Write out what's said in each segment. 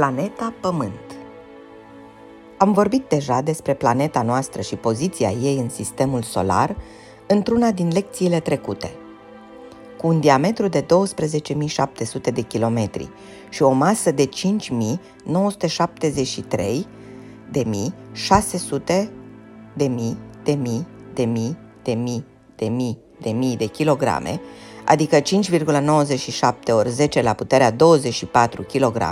Planeta Pământ Am vorbit deja despre planeta noastră și poziția ei în sistemul solar într-una din lecțiile trecute. Cu un diametru de 12.700 de kilometri și o masă de 5.973 de mii, 600 de mii, de mii, de mii, de mii, de mii, de mii de kilograme, adică 5,97 ori 10 la puterea 24 kg,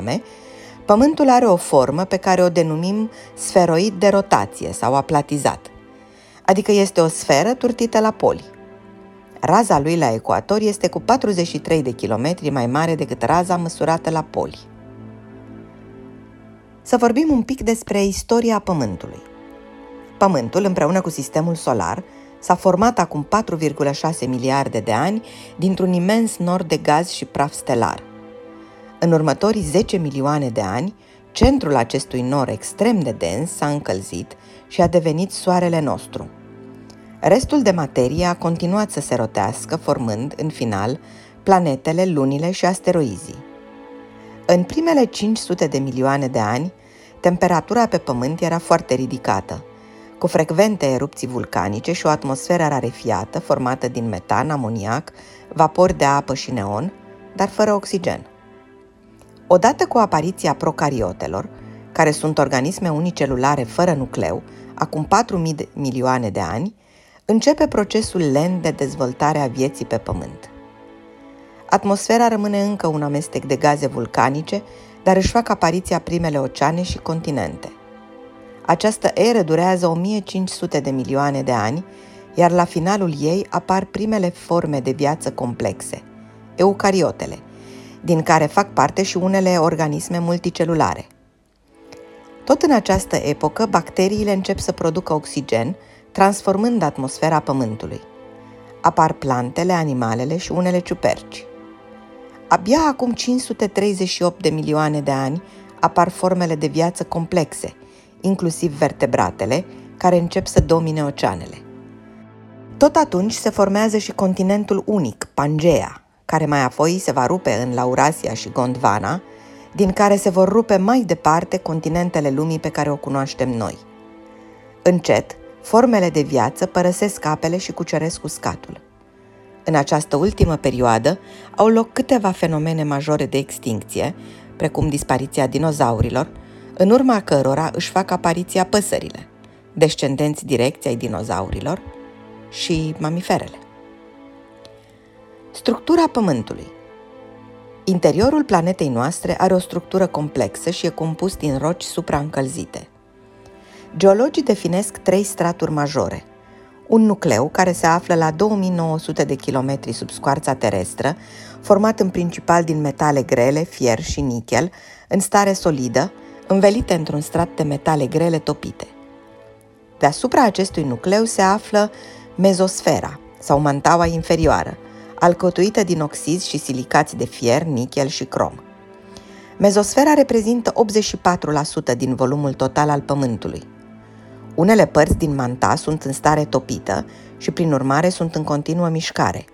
Pământul are o formă pe care o denumim sferoid de rotație sau aplatizat, adică este o sferă turtită la poli. Raza lui la ecuator este cu 43 de kilometri mai mare decât raza măsurată la poli. Să vorbim un pic despre istoria Pământului. Pământul, împreună cu sistemul solar, s-a format acum 4,6 miliarde de ani dintr-un imens nor de gaz și praf stelar. În următorii 10 milioane de ani, centrul acestui nor extrem de dens s-a încălzit și a devenit soarele nostru. Restul de materie a continuat să se rotească, formând, în final, planetele, lunile și asteroizii. În primele 500 de milioane de ani, temperatura pe Pământ era foarte ridicată, cu frecvente erupții vulcanice și o atmosferă rarefiată formată din metan, amoniac, vapori de apă și neon, dar fără oxigen. Odată cu apariția procariotelor, care sunt organisme unicelulare fără nucleu, acum 4.000 de milioane de ani, începe procesul lent de dezvoltare a vieții pe Pământ. Atmosfera rămâne încă un amestec de gaze vulcanice, dar își fac apariția primele oceane și continente. Această eră durează 1500 de milioane de ani, iar la finalul ei apar primele forme de viață complexe, eucariotele, din care fac parte și unele organisme multicelulare. Tot în această epocă, bacteriile încep să producă oxigen, transformând atmosfera Pământului. Apar plantele, animalele și unele ciuperci. Abia acum 538 de milioane de ani apar formele de viață complexe, inclusiv vertebratele, care încep să domine oceanele. Tot atunci se formează și continentul unic, Pangea, care mai apoi se va rupe în Laurasia și Gondwana, din care se vor rupe mai departe continentele lumii pe care o cunoaștem noi. Încet, formele de viață părăsesc apele și cuceresc uscatul. În această ultimă perioadă au loc câteva fenomene majore de extincție, precum dispariția dinozaurilor, în urma cărora își fac apariția păsările, descendenți direcți ai dinozaurilor și mamiferele. Structura Pământului Interiorul planetei noastre are o structură complexă și e compus din roci supraîncălzite. Geologii definesc trei straturi majore. Un nucleu care se află la 2900 de kilometri sub scoarța terestră, format în principal din metale grele, fier și nichel, în stare solidă, învelite într-un strat de metale grele topite. Deasupra acestui nucleu se află mezosfera, sau mantaua inferioară, alcătuită din oxizi și silicați de fier, nichel și crom. Mezosfera reprezintă 84% din volumul total al Pământului. Unele părți din manta sunt în stare topită și, prin urmare, sunt în continuă mișcare.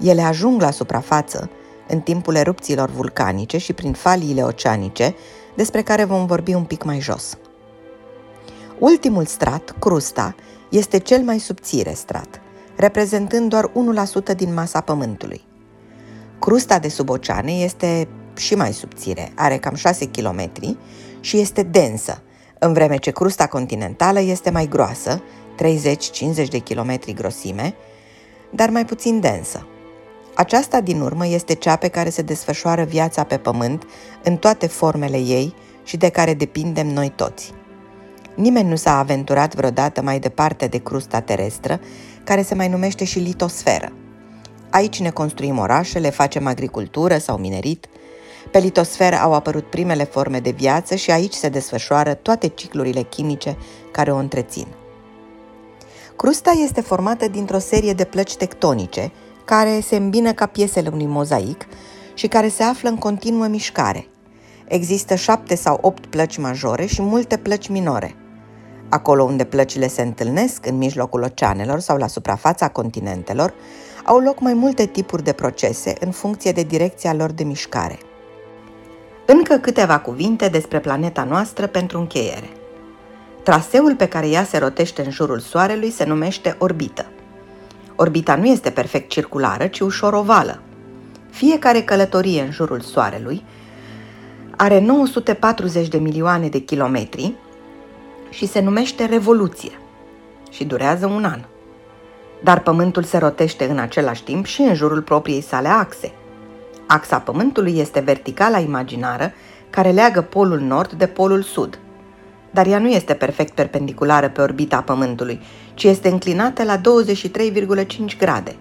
Ele ajung la suprafață în timpul erupțiilor vulcanice și prin faliile oceanice, despre care vom vorbi un pic mai jos. Ultimul strat, crusta, este cel mai subțire strat, reprezentând doar 1% din masa Pământului. Crusta de sub oceane este și mai subțire, are cam 6 km și este densă, în vreme ce crusta continentală este mai groasă, 30-50 de km grosime, dar mai puțin densă. Aceasta din urmă este cea pe care se desfășoară viața pe pământ în toate formele ei și de care depindem noi toți. Nimeni nu s-a aventurat vreodată mai departe de crusta terestră, care se mai numește și litosferă. Aici ne construim orașele, facem agricultură sau minerit. Pe litosferă au apărut primele forme de viață și aici se desfășoară toate ciclurile chimice care o întrețin. Crusta este formată dintr-o serie de plăci tectonice, care se îmbină ca piesele unui mozaic și care se află în continuă mișcare. Există șapte sau opt plăci majore și multe plăci minore. Acolo unde plăcile se întâlnesc, în mijlocul oceanelor sau la suprafața continentelor, au loc mai multe tipuri de procese în funcție de direcția lor de mișcare. Încă câteva cuvinte despre planeta noastră pentru încheiere. Traseul pe care ea se rotește în jurul Soarelui se numește orbită. Orbita nu este perfect circulară, ci ușor ovală. Fiecare călătorie în jurul Soarelui are 940 de milioane de kilometri și se numește revoluție și durează un an. Dar Pământul se rotește în același timp și în jurul propriei sale axe. Axa Pământului este verticala imaginară care leagă polul nord de polul sud. Dar ea nu este perfect perpendiculară pe orbita Pământului, ci este înclinată la 23,5 grade.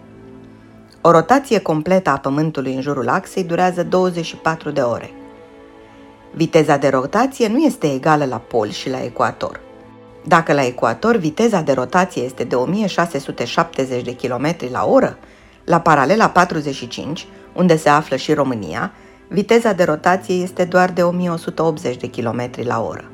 O rotație completă a Pământului în jurul axei durează 24 de ore. Viteza de rotație nu este egală la pol și la ecuator. Dacă la ecuator viteza de rotație este de 1670 de km la oră, la paralela 45, unde se află și România, viteza de rotație este doar de 1180 de km la oră.